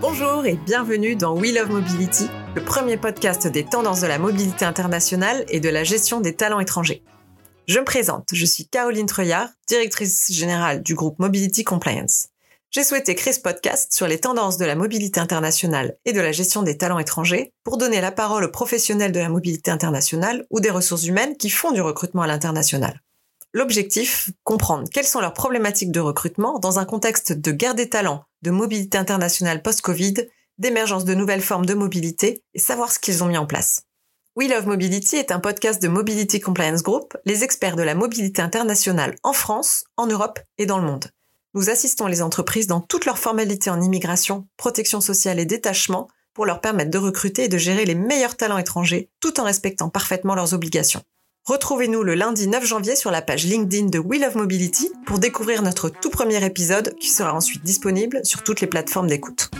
Bonjour et bienvenue dans We Love Mobility, le premier podcast des tendances de la mobilité internationale et de la gestion des talents étrangers. Je me présente, je suis Caroline Treuillard, directrice générale du groupe Mobility Compliance. J'ai souhaité créer ce podcast sur les tendances de la mobilité internationale et de la gestion des talents étrangers pour donner la parole aux professionnels de la mobilité internationale ou des ressources humaines qui font du recrutement à l'international. L'objectif, comprendre quelles sont leurs problématiques de recrutement dans un contexte de guerre des talents, de mobilité internationale post-Covid, d'émergence de nouvelles formes de mobilité et savoir ce qu'ils ont mis en place. We Love Mobility est un podcast de Mobility Compliance Group, les experts de la mobilité internationale en France, en Europe et dans le monde. Nous assistons les entreprises dans toutes leurs formalités en immigration, protection sociale et détachement pour leur permettre de recruter et de gérer les meilleurs talents étrangers tout en respectant parfaitement leurs obligations. Retrouvez-nous le lundi 9 janvier sur la page LinkedIn de We Love Mobility pour découvrir notre tout premier épisode qui sera ensuite disponible sur toutes les plateformes d'écoute.